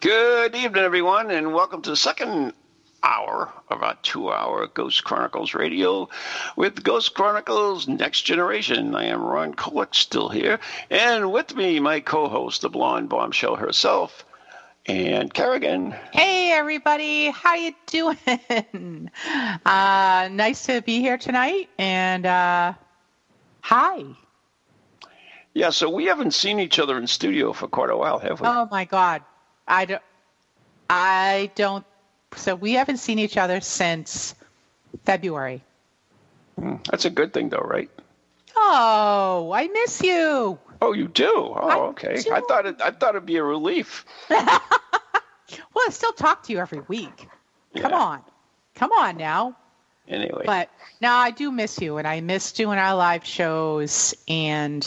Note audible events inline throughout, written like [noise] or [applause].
Good evening, everyone, and welcome to the second hour of our two hour Ghost Chronicles radio with Ghost Chronicles Next Generation. I am Ron Kolek, still here, and with me, my co host, the blonde bombshell herself. Ann Kerrigan. Hey everybody, how you doing? [laughs] Uh, nice to be here tonight, and uh, hi. Yeah, so we haven't seen each other in studio for quite a while, have we? Oh my God, I don't. I don't. So we haven't seen each other since February. Hmm, That's a good thing, though, right? Oh, I miss you. Oh, you do? Oh, I okay. do. I thought it. I thought it'd be a relief. [laughs] Well, I still talk to you every week. Come on, come on now. Anyway. But no, I do miss you, and I miss doing our live shows, and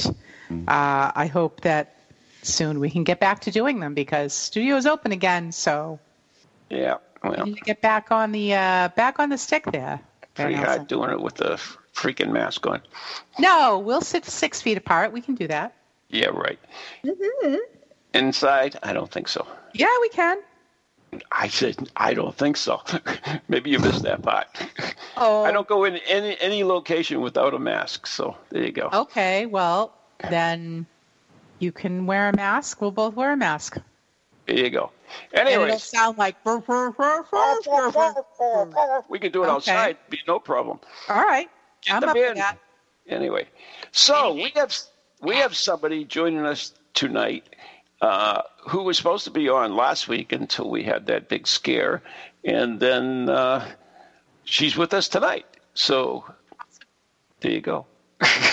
uh, I hope that soon we can get back to doing them because studio is open again. So yeah. we Well, need to get back on the uh, back on the stick there. pretty hard doing it with the freaking mask on. No, we'll sit six feet apart. We can do that. Yeah, right. Inside, I don't think so. Yeah, we can. I said I don't think so. [laughs] Maybe you missed that part. Oh, I don't go in any any location without a mask. So there you go. Okay, well then you can wear a mask. We'll both wear a mask. There you go. And it'll sound like. All we can do it Okay. outside. Be no problem. All right, Get I'm up for that. Anyway, so we have we have somebody joining us tonight uh, who was supposed to be on last week until we had that big scare, and then uh, she's with us tonight. So there you go.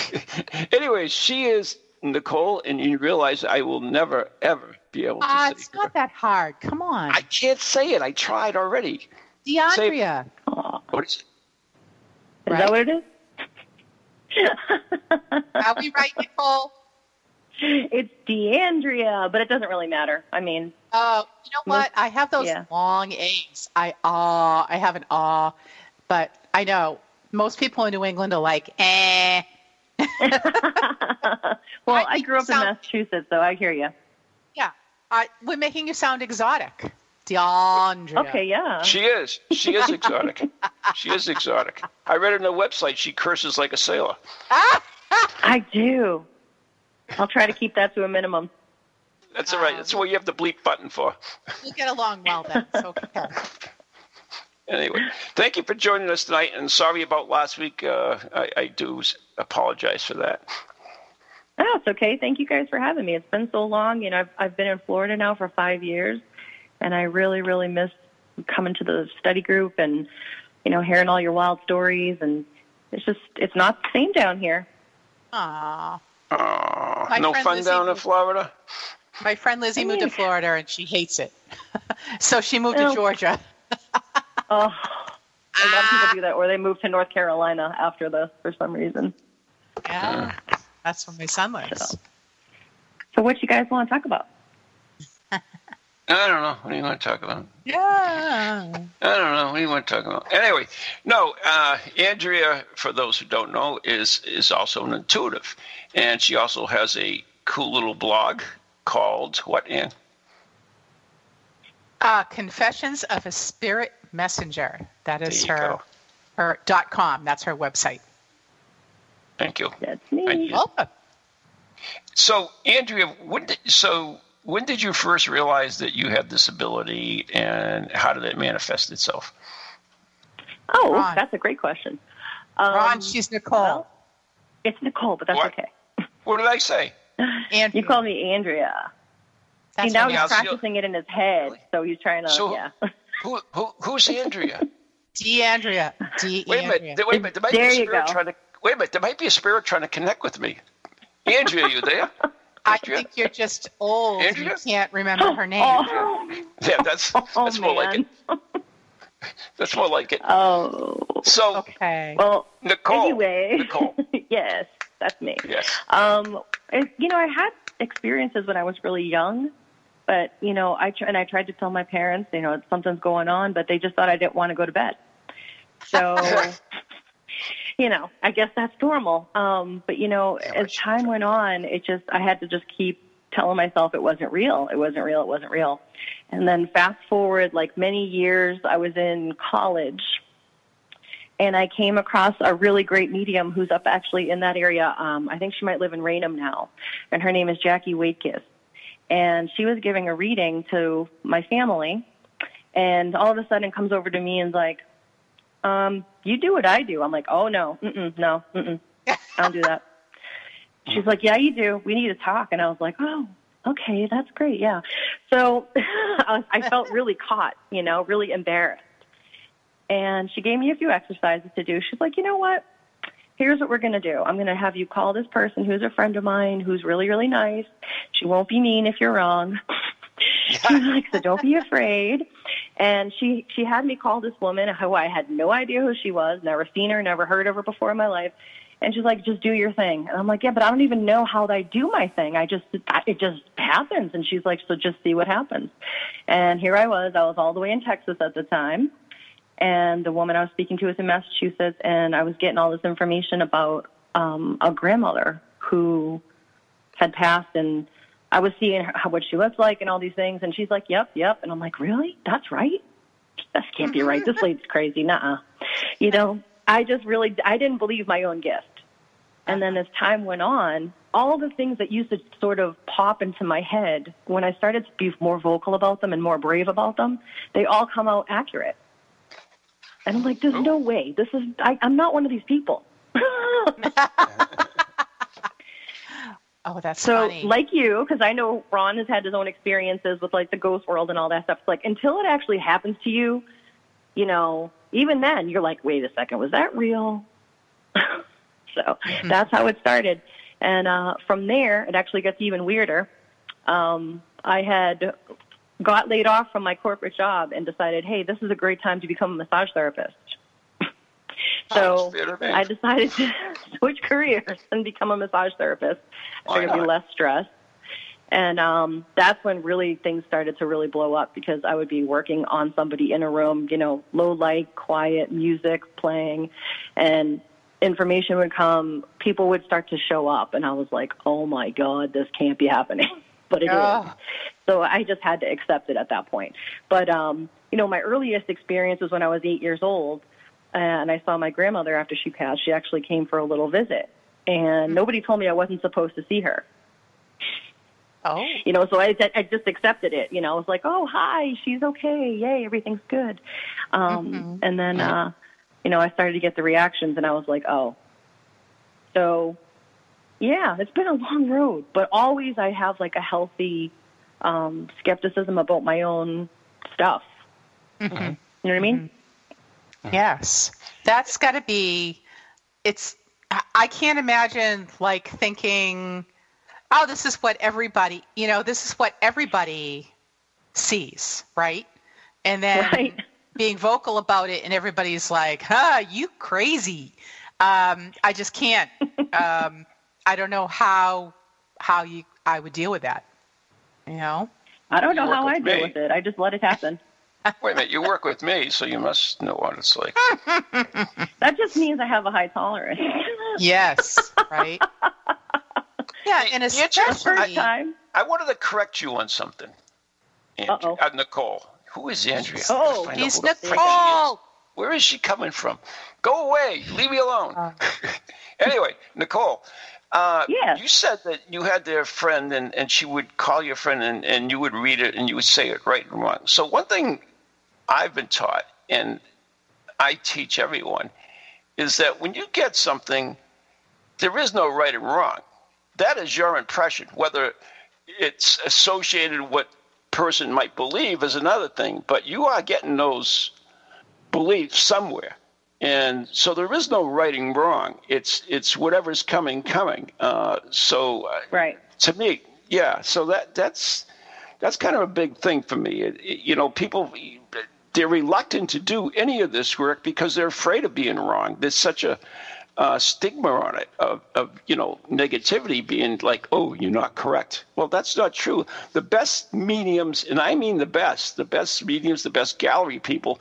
[laughs] anyway, she is Nicole, and you realize I will never ever be able to Ah, say it's her. not that hard. Come on, I can't say it. I tried already. DeAndrea. What is it? Is Right. that what it is? [laughs] Are we right, Nicole? it's DeAndrea, but it doesn't really matter. I mean, Uh, you know what? I have those Yeah. long A's. I ah, I have an ah, but I know most people in New England are like, eh. [laughs] well, I I, grew up sound- in Massachusetts, so I hear you. Yeah, I, we're making you sound exotic, DeAndrea. Okay, yeah. She is. She is exotic. [laughs] she is exotic. I read on the website she curses like a sailor. [laughs] I do. I'll try to keep that to a minimum. That's all right. That's what you have the bleep button for. We'll get along well then. It's okay. Anyway, thank you for joining us tonight, and sorry about last week. Uh, I, I do apologize for that. Oh, it's okay. Thank you guys for having me. It's been so long. You know, I've, I've been in Florida now for five years, and I really, really miss coming to the study group and, you know, hearing all your wild stories. And it's just, it's not the same down here. Aw. Aw, My no fun Lizzie down in Florida. My friend Lizzie moved to Florida and she hates it. [laughs] so she moved to Oh. Georgia. Oh, a lot of people do that, or they move to North Carolina after this for some reason. Yeah. That's where my son lives. So, what you guys want to talk about? [laughs] I don't know. What do you want to talk about? Yeah. I don't know. What do you want to talk about? Anyway, no. Uh, Andrea, for those who don't know, is is also an intuitive, and she also has a cool little blog called what? Ann? Uh, Confessions of a Spirit Messenger. That is her go. her dot com. That's her website. Thank you. That's me. Welcome. So, Andrea, when did, so when did you first realize that you had this ability, and how did it manifest itself? Oh, Ron. that's a great question. Um, Ron, she's Nicole. well, it's Nicole, but that's What? okay. [laughs] What did I say? and You call me Andrea. That's See, now funny. Yeah, he's practicing it in his head, Really? so he's trying to, So- yeah. [laughs] Who, who who's Andrea? DeAndrea. [laughs] DeAndrea. Wait a minute. Wait a minute. There might There be a you spirit go. trying to. Wait a minute. There might be a spirit trying to connect with me. Andrea, you there? [laughs] I think you're just old. Andrea? You can't remember her name. Oh, Yeah, that's oh that's more like it. [laughs] That's more like it. Oh. So Okay. Well, Nicole. anyway. Nicole. yes, that's me. Yes. Um, you know, I had experiences when I was really young, but you know, I tr- and I tried to tell my parents, you know, something's going on, but they just thought I didn't want to go to bed. So, [laughs] you know, I guess that's normal. Um, but you know, as time went on, it just I had to just keep telling myself it wasn't real. It wasn't real. It wasn't real. And then fast forward like many years, I was in college and I came across a really great medium who's up actually in that area. Um, I think she might live in Raynham now, and her name is Jackie Waitkiss. And she was giving a reading to my family, and all of a sudden comes over to me and's like, um, "You do what I do." I'm like, "Oh no, mm-mm, no, mm-mm, I don't do that." [laughs] She's like, "Yeah, you do. We need to talk." And I was like, "Oh, okay, that's great. Yeah." So [laughs] I, I felt really caught, you know, really embarrassed and she gave me a few exercises to do. She's like, you know what? Here's what we're going to do. I'm going to have you call this person who's a friend of mine who's really, really nice. She won't be mean if you're wrong. [laughs] She's like, so don't be afraid. And she she had me call this woman who I had no idea who she was, never seen her, never heard of her before in my life. And she's like, just do your thing. And I'm like, yeah, but I don't even know how I do my thing. I just, it just happens. And she's like, so just see what happens. And here I was. I was all the way in Texas at the time and the woman I was speaking to was in Massachusetts, and I was getting all this information about um, a grandmother who had passed, and I was seeing her, how what she looked like and all these things, and she's like, "Yep, yep," and I'm like, "Really? That's right? That can't be right. This [laughs] lady's crazy. Nuh-uh." You know, I just really I didn't believe my own gift. And then as time went on, all the things that used to sort of pop into my head, when I started to be more vocal about them and more brave about them, they all come out accurate. And I'm like, there's no way. This is, I, I'm not one of these people. [laughs] oh, that's so, funny. like you, because I know Ron has had his own experiences with like the ghost world and all that stuff. It's like, until it actually happens to you, you know, even then, you're like, wait a second, was that real? [laughs] so that's how it started. And uh, from there, it actually gets even weirder. Um, I had got laid off from my corporate job and decided, hey, this is a great time to become a massage therapist. [laughs] so That's fair to me. I decided to [laughs] switch careers and become a massage therapist. I figured it'd be less stress. And um, that's when really things started to really blow up because I would be working on somebody in a room, you know, low light, quiet, music playing, and information would come. People would start to show up, and I was like, oh my God, this can't be happening. [laughs] But it is. So I just had to accept it at that point. But um, you know, my earliest experience was when I was eight years old, and I saw my grandmother after she passed. She actually came for a little visit, and nobody told me I wasn't supposed to see her. oh, You know, so I, I just accepted it. You know, I was like, oh, hi, she's okay, yay, everything's good. Um, Mhm. And then, uh, you know, I started to get the reactions, and I was like, oh. So, yeah, it's been a long road, but always I have like a healthy um, skepticism about my own stuff. Mhm. You know what I mean? yes. That's got to be. It's. I- I can't imagine like thinking, oh, this is what everybody. You know, this is what everybody sees, right? And then [laughs] Right. being vocal about it, and everybody's like, "Huh, you crazy." Um, I just can't. [laughs] Um, I don't know how how you I would deal with that. You know. I don't know how I deal me. with it. I just let it happen. [laughs] Wait a minute, you work with me, so you must know what it's like. [laughs] That just means I have a high tolerance. [laughs] Yes. Right. Yeah, and The First time. I wanted to correct you on something. Andrea, Uh-oh. uh, Nicole. Who is Andrea? Oh, he's who the frick she is. Nicole. Where is she coming from? Go away. Leave me alone. Uh. anyway, Nicole, uh, Yeah. you said that you had their friend and, and she would call your friend and, and you would read it and you would say it right and wrong. So, one thing I've been taught, and I teach everyone, is that when you get something, there is no right and wrong. That is your impression. Whether it's associated with what person might believe is another thing, but you are getting those beliefs somewhere. And so there is no right and wrong. It's it's whatever's coming, coming. Uh, so uh, Right. to me, Yeah, so that that's that's kind of a big thing for me. It, it, you know, people they're reluctant to do any of this work because they're afraid of being wrong. There's such a uh, stigma on it of, of you know negativity being like oh you're not correct well that's not true the best mediums and i mean the best the best mediums the best gallery people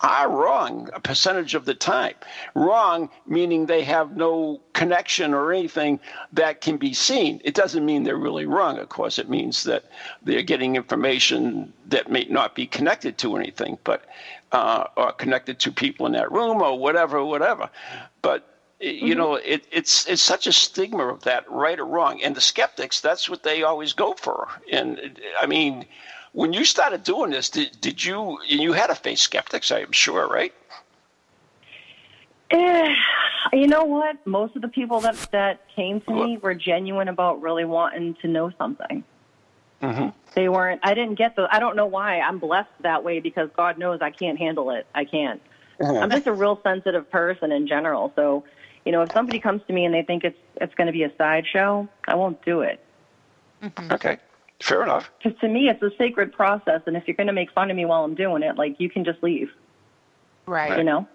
are wrong a percentage of the time. Wrong meaning they have no connection or anything that can be seen. It doesn't mean they're really wrong, of course. It means that they're getting information that may not be connected to anything, but uh, or connected to people in that room or whatever, whatever. But you mm-hmm. know, it, it's it's such a stigma of that, right or wrong. And the skeptics, that's what they always go for. And I mean, when you started doing this, did, did you you had to face skeptics? I'm sure, right? Eh, you know what? Most of the people that that came to me were genuine about really wanting to know something. Mm-hmm. They weren't. I didn't get the. I don't know why. I'm blessed that way because God knows I can't handle it. I can't. Mm-hmm. I'm just a real sensitive person in general. So, you know, if somebody comes to me and they think it's it's going to be a sideshow, I won't do it. Mm-hmm. Okay. Fair enough. Because to me, it's a sacred process, and if you're going to make fun of me while I'm doing it, like you can just leave. Right. You know.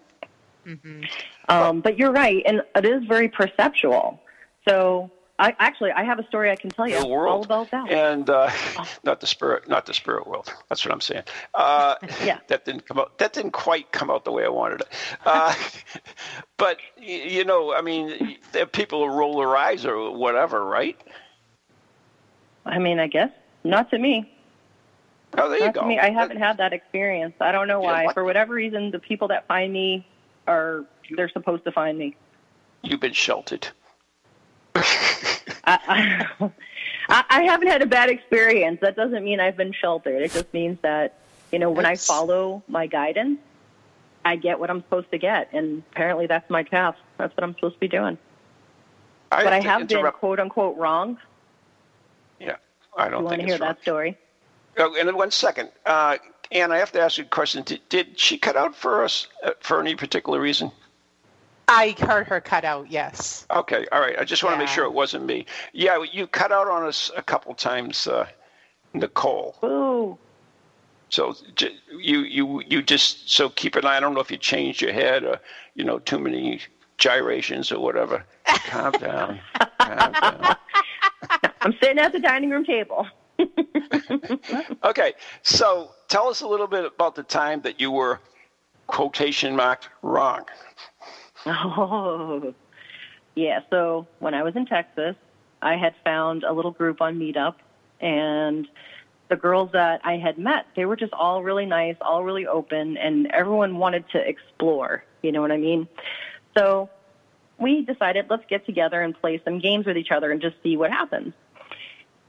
Mm-hmm. Um, but you're right, and it is very perceptual. So I actually I have a story I can tell you all about that. And uh, [laughs] not the spirit, not the spirit world. That's what I'm saying. Uh, [laughs] yeah, that didn't come out. That didn't quite come out the way I wanted it. Uh, [laughs] but you know, I mean, people roll their eyes or whatever, right? I mean, I guess not to me. Oh, there not you go. To me. I haven't had that experience. I don't know why. Yeah, For whatever reason, the people that find me are they're supposed to find me. You've been sheltered. [laughs] I, I, I haven't had a bad experience. That doesn't mean I've been sheltered. It just means that you know when it's... I follow my guidance, I get what I'm supposed to get, and apparently that's my path. That's what I'm supposed to be doing. I but I have been quote unquote wrong I don't you want to hear that story. Oh, and then one second, uh, Anne, I have to ask you a question. Did, did she cut out for us uh, for any particular reason? I heard her cut out. Yes. Okay. All right. I just want to make sure it wasn't me. Yeah, you cut out on us a couple times, uh, Nicole. Ooh. So you you you just so keep an eye. I don't know if you changed your head or you know too many gyrations or whatever. Calm down. Calm down. [laughs] I'm sitting at the dining room table. [laughs] okay, so tell us a little bit about the time that you were quotation mark wrong. Oh, [laughs] yeah. So when I was in Texas, I had found a little group on Meetup, and the girls that I had met, they were just all really nice, all really open, and everyone wanted to explore. You know what I mean? So we decided let's get together and play some games with each other and just see what happens.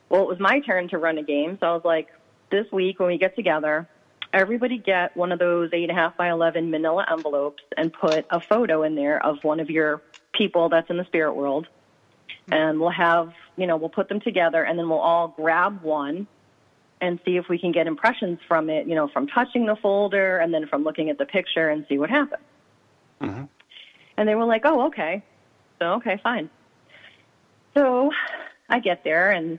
Well, it was my turn to run a game, so I was like, this week when we get together, everybody get one of those eight and a half by eleven manila envelopes and put a photo in there of one of your people that's in the spirit world. And we'll have, you know, we'll put them together and then we'll all grab one and see if we can get impressions from it, you know, from touching the folder and then from looking at the picture and see what happens. Mm-hmm. And they were like, oh, okay. So, okay, fine. So I get there and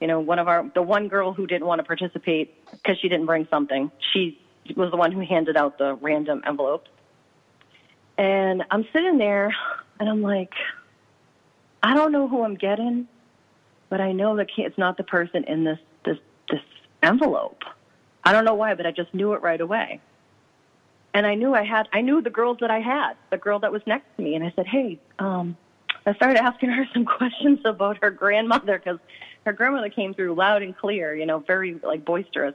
you know, one of our, the one girl who didn't want to participate because she didn't bring something, she was the one who handed out the random envelopes. And I'm sitting there and I'm like, I don't know who I'm getting, but I know that it's not the person in this, this, this envelope. I don't know why, but I just knew it right away. And I knew I had, I knew the girls that I had, the girl that was next to me. And I said, Hey, um, I started asking [laughs] her some questions about her grandmother because her grandmother came through loud and clear, you know, very like boisterous.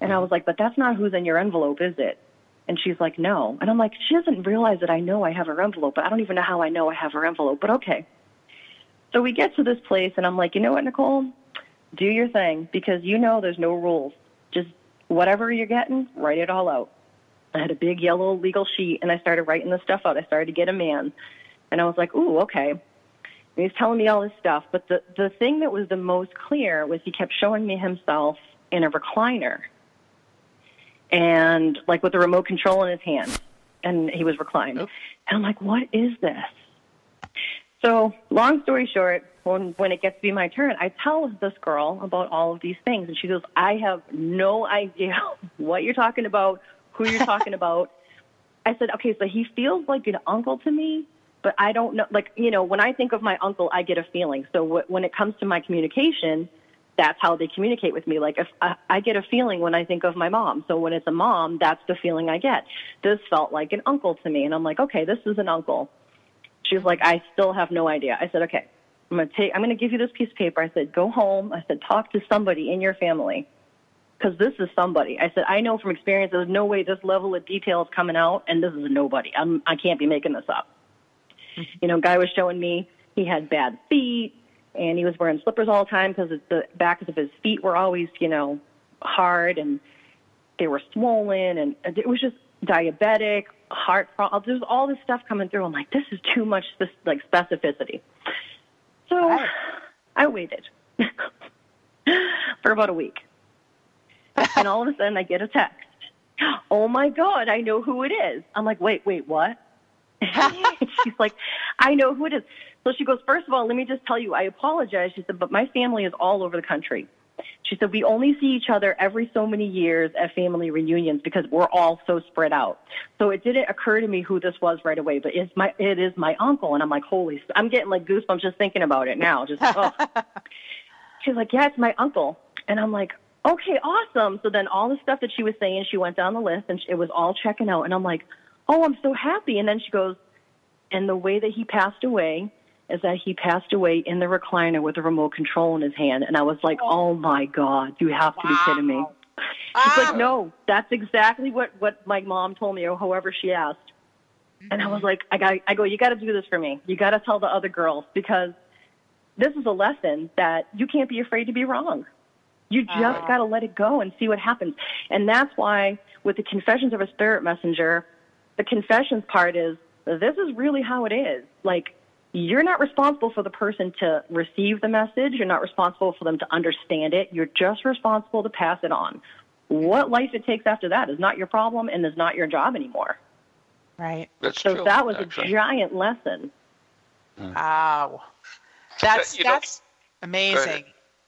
And I was like, but that's not who's in your envelope, is it? And she's like, no. And I'm like, she doesn't realize that I know I have her envelope, but I don't even know how I know I have her envelope, but okay. So we get to this place, and I'm like, you know what, Nicole? Do your thing because you know there's no rules. Just whatever you're getting, write it all out. I had a big yellow legal sheet, and I started writing the stuff out. I started to get a man. And I was like, ooh, okay. And he's telling me all this stuff. But the, the thing that was the most clear was he kept showing me himself in a recliner and like with a remote control in his hand. And he was reclined. And I'm like, what is this? So, long story short, when when it gets to be my turn, I tell this girl about all of these things, and she goes, "I have no [laughs] idea what you're talking about, who you're talking [laughs] about." I said, "Okay, so he feels like an uncle to me, but I don't know. Like, you know, when I think of my uncle, I get a feeling. So w- when it comes to my communication." That's how they communicate with me. Like if I, I get a feeling when I think of my mom. So when it's a mom, that's the feeling I get. This felt like an uncle to me, and I'm like, okay, this is an uncle. She's like, I still have no idea. I said, okay, I'm going to take, I'm going to give you this piece of paper. I said, go home. I said, talk to somebody in your family because this is somebody. I said, I know from experience there's no way this level of detail is coming out, and this is a nobody. I'm, I can't be making this up. Mm-hmm. You know, guy was showing me he had bad feet, and he was wearing slippers all the time because the backs of his feet were always, you know, hard and they were swollen, and it was just diabetic, heart problem. There's all this stuff coming through. I'm like, this is too much, this like specificity. So right. I waited [laughs] for about a week. [laughs] and all of a sudden I get a text. [gasps] Oh my God, I know who it is. I'm like, wait, wait, what? [laughs] [laughs] she's like, I know who it is. So she goes, first of all, let me just tell you, I apologize. She said, but my family is all over the country. She said, we only see each other every so many years at family reunions because we're all so spread out. So it didn't occur to me who this was right away, but it's my, it is my uncle. And I'm like, holy, I'm getting like goosebumps just thinking about it now. Just, oh. She's like, yeah, it's my uncle. And I'm like, okay, awesome. So then all the stuff that she was saying, she went down the list and it was all checking out. And I'm like, oh, I'm so happy. And then she goes, and the way that he passed away, is that he passed away in the recliner with a remote control in his hand. And I was like, oh, oh my God, you have to wow. be kidding me. Ah. She's like, no, that's exactly what, what my mom told me or however she asked. And I was mm-hmm. like, I got, I go, you got to do this for me. You got to tell the other girls because this is a lesson that you can't be afraid to be wrong. You just uh, got to let it go and see what happens. And that's why with the confessions of a spirit messenger, the confessions part is this is really how it is. Like you're not responsible for the person to receive the message. You're not responsible for them to understand it. You're just responsible to pass it on. What life it takes after that is not your problem and is not your job anymore. Right. That's so true, that was actually. a giant lesson. Wow. That's that's amazing.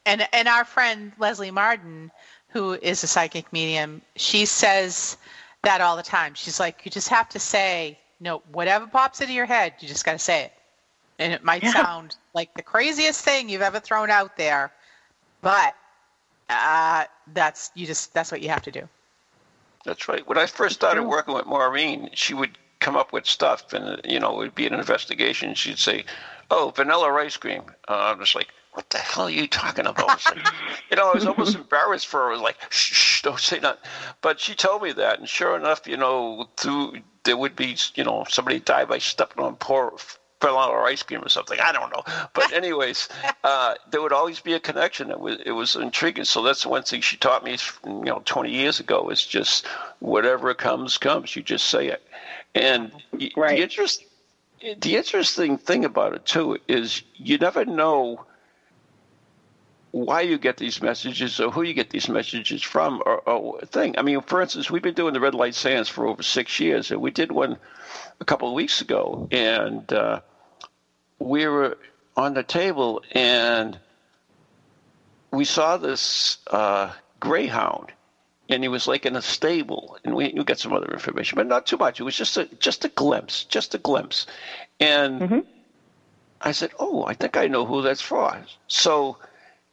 And and our friend Leslie Martin, who is a psychic medium, she says that all the time. She's like, you just have to say, no, whatever pops into your head, you just got to say it and it might yeah. sound like the craziest thing you've ever thrown out there, but uh, that's you just that's what you have to do. That's right. When I first started working with Maureen, she would come up with stuff, and you know, it would be an investigation. She'd say, "Oh, vanilla ice cream." Uh, I'm just like, "What the hell are you talking about?" You know, I was almost [laughs] embarrassed for her. I was like, "Shh, shh don't say that." But she told me that, and sure enough, you know, through there would be, you know, somebody die by stepping on poor vanilla or ice cream or something. I don't know. But anyways, [laughs] uh, there would always be a connection. It was it was intriguing. So that's the one thing she taught me. You know, 20 years ago is just whatever comes comes. You just say it. And right. the interest the interesting thing about it too is you never know why you get these messages or who you get these messages from or, or thing. I mean, for instance, we've been doing the red light seance for over six years, and we did one a couple of weeks ago, and uh, we were on the table and we saw this uh, greyhound and he was like in a stable and we, we got some other information but not too much it was just a just a glimpse just a glimpse and mm-hmm. i said oh i think i know who that's for so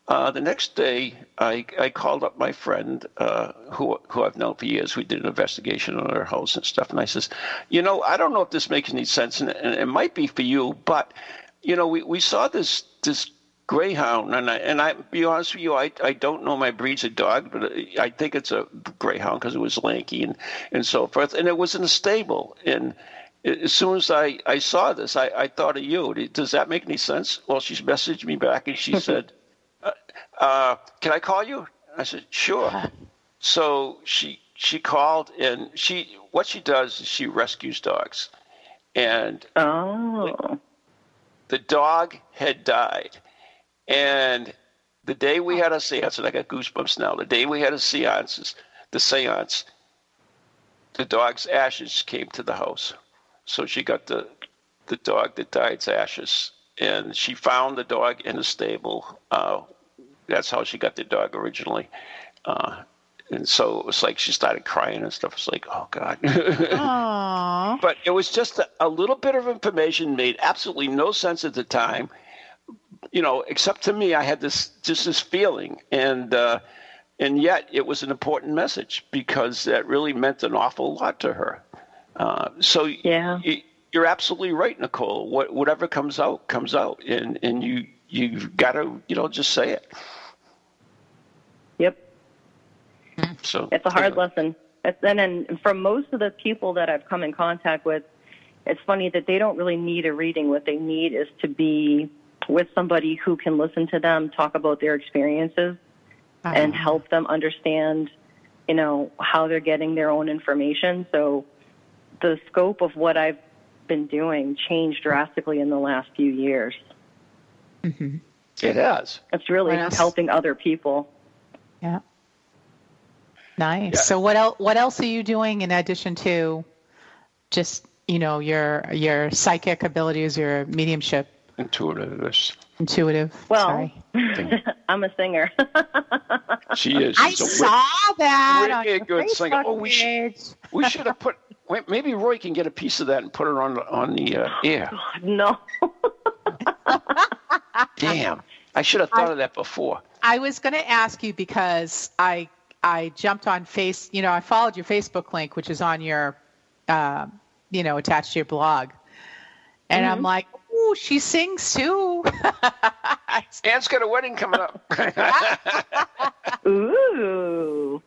uh, the next day, I, I called up my friend uh, who who I've known for years, We did an investigation on our house and stuff, and I says, you know, I don't know if this makes any sense, and, and it might be for you, but you know, we, we saw this this greyhound, and I and I be honest with you, I I don't know my breeds of dog, but I think it's a greyhound because it was lanky and and so forth, and it was in a stable, and as soon as I, I saw this, I, I thought of you. Does that make any sense? Well, she messaged me back and she [laughs] said, uh, can I call you? I said, sure. So she she called and she what she does is she rescues dogs, and oh. the, dog had died, and the day we had a seance, and I got goosebumps now. The day we had a seance, the seance, the dog's ashes came to the house, so she got the the dog that died's ashes and she found the dog in a stable. Uh, that's how she got the dog originally. Uh, and so it was like she started crying and stuff. It's like, oh God. [laughs] [laughs] Aww. but it was just a, a little bit of information made absolutely no sense at the time. You know, except to me, I had this just this feeling, and uh, and yet it was an important message because that really meant an awful lot to her. Uh, so Yeah. y- you're absolutely right, Nicole. What, whatever comes out comes out, and and you you've got to you know just say it. Yep. Hmm, so It's a hard lesson. It's, and then from most of the people that I've come in contact with, it's funny that they don't really need a reading. What they need is to be with somebody who can listen to them talk about their experiences uh-huh. and help them understand, you know, how they're getting their own information. So the scope of what I've been doing changed drastically in the last few years. Mm-hmm. It has. It's really helping other people. Yeah. Nice. Yeah. So what else? What else are you doing in addition to just you know your your psychic abilities, your mediumship, Intuitive. This. intuitive? Well, Sorry. [laughs] I'm a singer. [laughs] She is. I She's a saw that on wicked your good singer. Oh, we should- We should have put. Wait, maybe Roy can get a piece of that and put it on the- on the uh, air. [laughs] no. Damn, I should have thought of that before. I was going to ask you because I I jumped on face. You know, I followed your Facebook link, which is on your, uh, you know, attached to your blog, and I'm like, ooh, she sings too. [laughs] Anne's got a wedding coming up. [laughs] Ooh.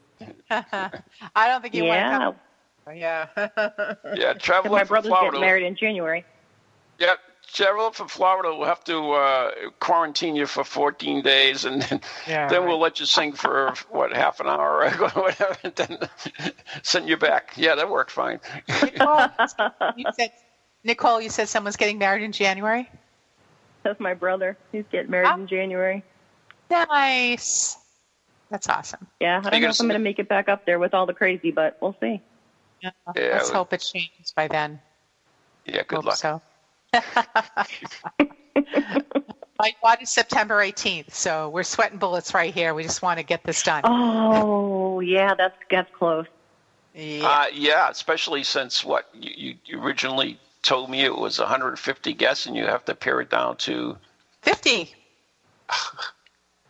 I don't think you Yeah. want to come. Yeah. yeah, [laughs] travel My brother's Florida. getting married in January. Yeah, travel from Florida. We'll have to uh, quarantine you for 14 days, and then, Yeah, then right. we'll let you sing for what half an hour or [laughs] whatever, and then send you back. Yeah, that worked fine. Nicole, [laughs] you said, Nicole, you said someone's getting married in January. That's my brother. He's getting married Ah. in January. Nice. That's awesome. Yeah, I don't know if I'm going to make it back up there with all the crazy, but we'll see. Yeah, Yeah, let's we- hope it changes by then. Yeah, good hope luck. so. [laughs] My is September 18th, so we're sweating bullets right here. We just want to get this done. Oh, yeah, that's that's close. Yeah. Uh, yeah, especially since what you, you originally told me it was 150 guests, and you have to pare it down to. 50. [sighs]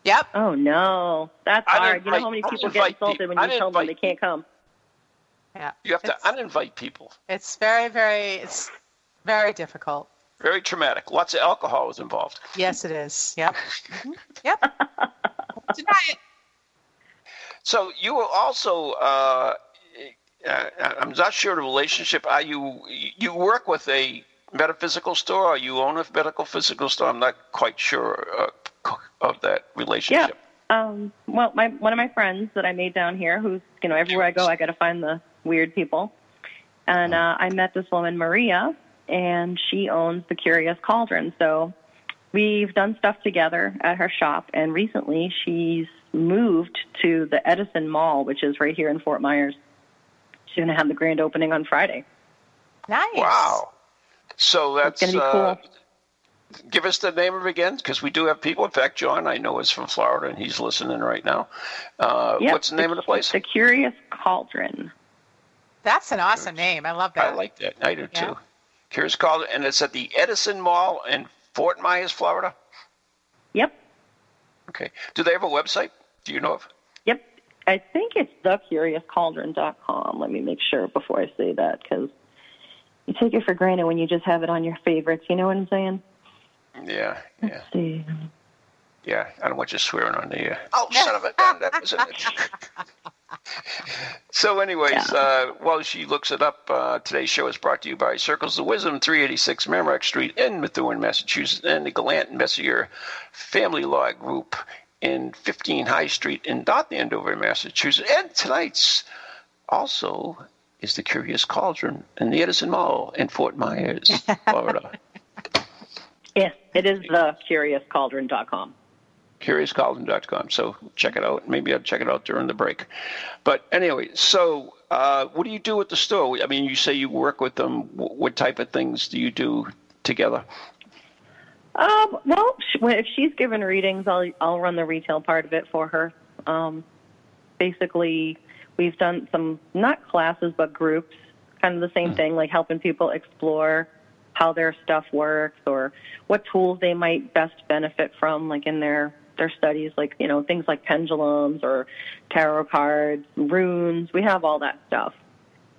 yep. Oh no, that's I'd hard. You know how many people get insulted people- when I'd you tell them they can't come. Yeah. You have to uninvite people. it's very, very, it's very difficult. Very traumatic. Lots of alcohol was involved. Yes, it is. Yep. [laughs] Mhm. Yep. Deny it. So you were also. Uh, uh, I'm not sure the relationship. Are you you work with a metaphysical store, or you own a medical physical store? I'm not quite sure uh, of that relationship. Yeah. relationship. Um, well, my one of my friends that I made down here, who's you know everywhere I go, I got to find the weird people, and uh, I met this woman Maria, and she owns the Curious Cauldron. So we've done stuff together at her shop, and recently she's moved to the Edison Mall, which is right here in Fort Myers. She's going to have the grand opening on Friday. Nice. Wow. So that's gonna be uh, give us the name of it again, because we do have people. In fact, John, I know is from Florida, and he's listening right now. Uh, Yep, what's the name of the place? The Curious Cauldron. That's an awesome name. I love that. I like that. I do Yeah. too. Here's called, and it's at the Edison Mall in Fort Myers, Florida. Yep. Okay. Do they have a website? Do you know of? Yep. I think it's thecuriouscauldron.com. Let me make sure before I say that because you take it for granted when you just have it on your favorites. You know what I'm saying? Yeah, yeah, Let's see. yeah. I don't want you swearing on the. Uh, oh, son of a gun! That was it. [laughs] [laughs] so, anyways, uh, while she looks it up, uh, today's show is brought to you by Circles of Wisdom, 386 Merrimack Street in Methuen, Massachusetts, and the Gallant Messier Family Law Group in 15 High Street in North Andover, Massachusetts. And tonight's also is the Curious Cauldron in the Edison Mall in Fort Myers, [laughs] Florida. Yes, it is thecuriouscauldron.com. CuriousCauldron.com. So check it out. Maybe I'll check it out during the break. But anyway, so uh, what do you do at the store? I mean, you say you work with them. What type of things do you do together? Um, well, if she's given readings, I'll I'll run the retail part of it for her. Um, basically, we've done some not classes but groups, kind of the same thing, like helping people explore how their stuff works or what tools they might best benefit from, like in their their studies, like you know things like pendulums or tarot cards, runes. We have all that stuff.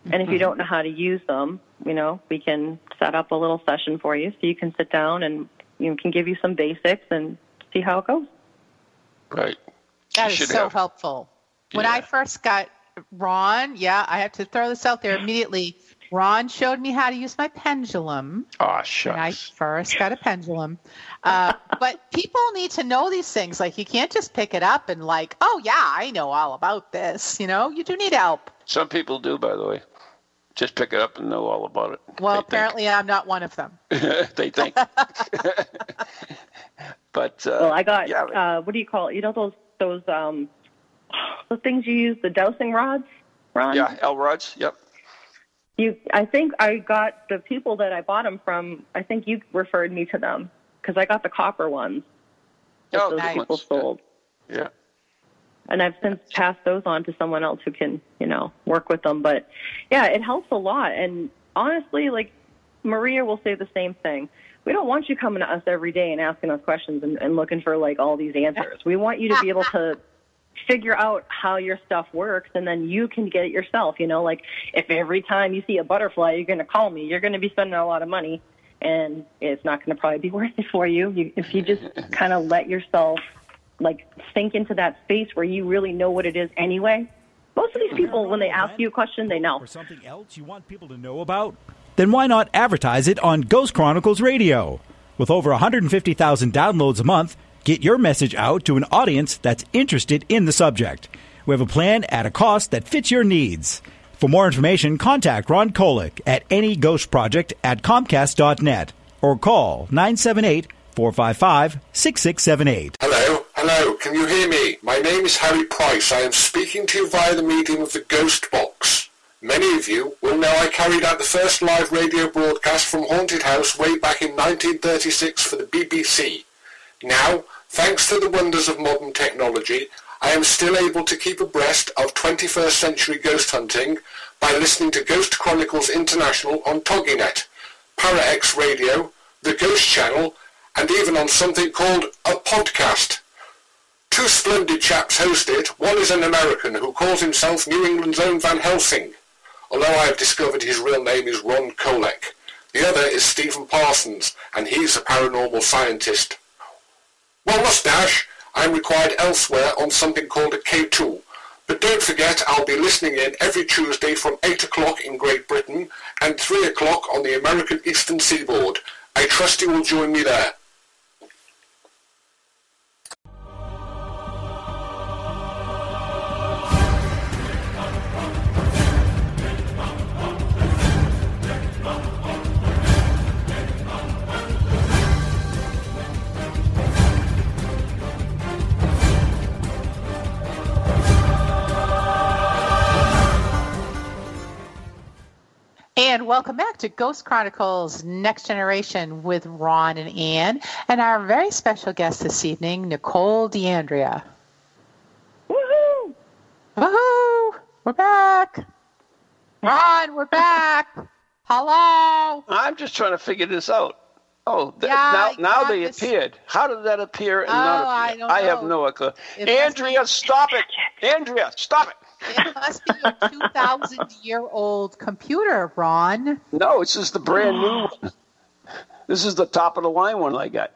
And if you mm-hmm. don't know how to use them, you know, we can set up a little session for you so you can sit down and you know, can give you some basics and see how it goes. Right. That You is so have- helpful. When I first got Ron, yeah, I have to throw this out there [gasps] immediately. Ron showed me how to use my pendulum Oh, when I first got a pendulum. Uh, but people need to know these things. Like you can't just pick it up and like, oh yeah, I know all about this. You know, you do need help. Some people do, by the way. Just pick it up and know all about it. Well, They think. apparently I'm not one of them. [laughs] they think. [laughs] but uh, Well, I got yeah, uh, what do you call it? You know those those um the things you use the dowsing rods, Ron. yeah, L rods. Yep. You, I think I got the people that I bought them from. I think you referred me to them because I got the copper ones. that Oh, those nice. people sold. Yeah. and I've since passed those on to someone else who can, you know, work with them. But yeah, it helps a lot. And honestly, like Maria will say the same thing. We don't want you coming to us every day and asking us questions and, and looking for like all these answers. We want you to be able to figure out how your stuff works and then you can get it yourself. You know, like if every time you see a butterfly, you're going to call me, you're going to be spending a lot of money and it's not going to probably be [laughs] worth it for you. you if you just kind of let yourself like sink into that space where you really know what it is anyway. Most of these people, when they ask you a question, they know. Or something else you want people to know about? Then why not advertise it on Ghost Chronicles Radio? With over 150,000 downloads a month, get your message out to an audience that's interested in the subject. We have a plan at a cost that fits your needs. For more information, contact Ron Kolek at neghostproject at comcast.net or call 978 455 6678. Hello, hello, can you hear me? My name is Harry Price. I am speaking to you via the medium of the Ghost Box. Many of you will know I carried out the first live radio broadcast from Haunted House way back in 1936 for the BBC. Now, thanks to the wonders of modern technology, I am still able to keep abreast of 21st century ghost hunting by listening to Ghost Chronicles International on TogiNet, ParaX Radio, the Ghost Channel, and even on something called a podcast. Two splendid chaps host it. One is an American who calls himself New England's own Van Helsing, although I have discovered his real name is Ron Kolek. The other is Stephen Parsons, and he's a paranormal scientist. Well, mustache, I'm required elsewhere on something called a K2. But don't forget, I'll be listening in every Tuesday from 8 o'clock in Great Britain and 3 o'clock on the American Eastern Seaboard. I trust you will join me there. And welcome back to Ghost Chronicles Next Generation with Ron and Ann, and our very special guest this evening, Nicole DeAndrea. Woohoo! Woohoo! We're back. Ron, we're back. Hello. I'm just trying to figure this out. Oh, th- Yeah, now now they just- appeared. How did that appear and Oh, not I appear? don't have no clue. It must Andrea, stop it! Andrea, stop it! It must be a 2,000 year old computer, Ron. No, this is the brand new [gasps] one. This is the top of the line one I got.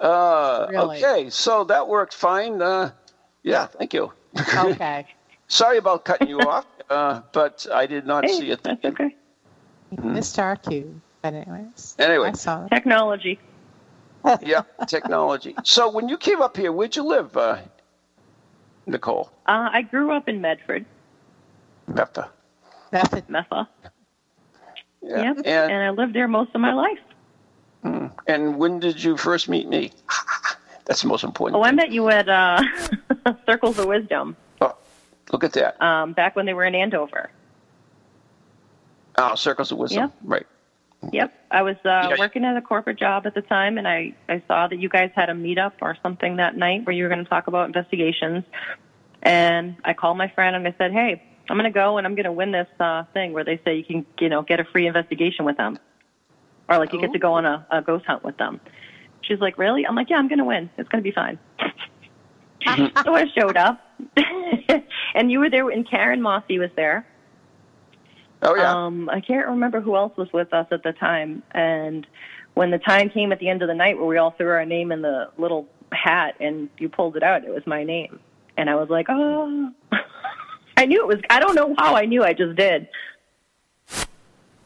Uh, Really? Okay, so that worked fine. Uh, yeah, thank you. [laughs] Okay. Sorry about cutting you off, uh, but I did not see it. that's okay. Missed our cue. But, anyways. Anyway. I saw it. Technology. yeah, technology. So when you came up here, where'd you live, uh, Nicole? Uh, I grew up in Medford, Mepta. Method. Metha. Yeah. Yep. And, and I lived there most of my life. and when did you first meet me? [laughs] That's the most important. Oh, I met you at uh, [laughs] Circles of Wisdom Oh, look at that. um, back when they were in Andover. Oh, Circles of Wisdom. Yep. Right. Yep, I was uh, working at a corporate job at the time, and I I saw that you guys had a meetup or something that night where you were going to talk about investigations. And I called my friend and I said, "Hey, I'm going to go and I'm going to win this uh, thing where they say you can you know get a free investigation with them, or like you get to go on a, a ghost hunt with them." She's like, "Really?" I'm like, "Yeah, I'm going to win. It's going to be fine." [laughs] so I showed up, [laughs] and you were there, and Karen Mossy was there. Oh yeah. Um, I can't remember who else was with us at the time. And when the time came at the end of the night where we all threw our name in the little hat and you pulled it out, it was my name. And I was like, oh, [laughs] I knew it was, I don't know how I knew, I just did.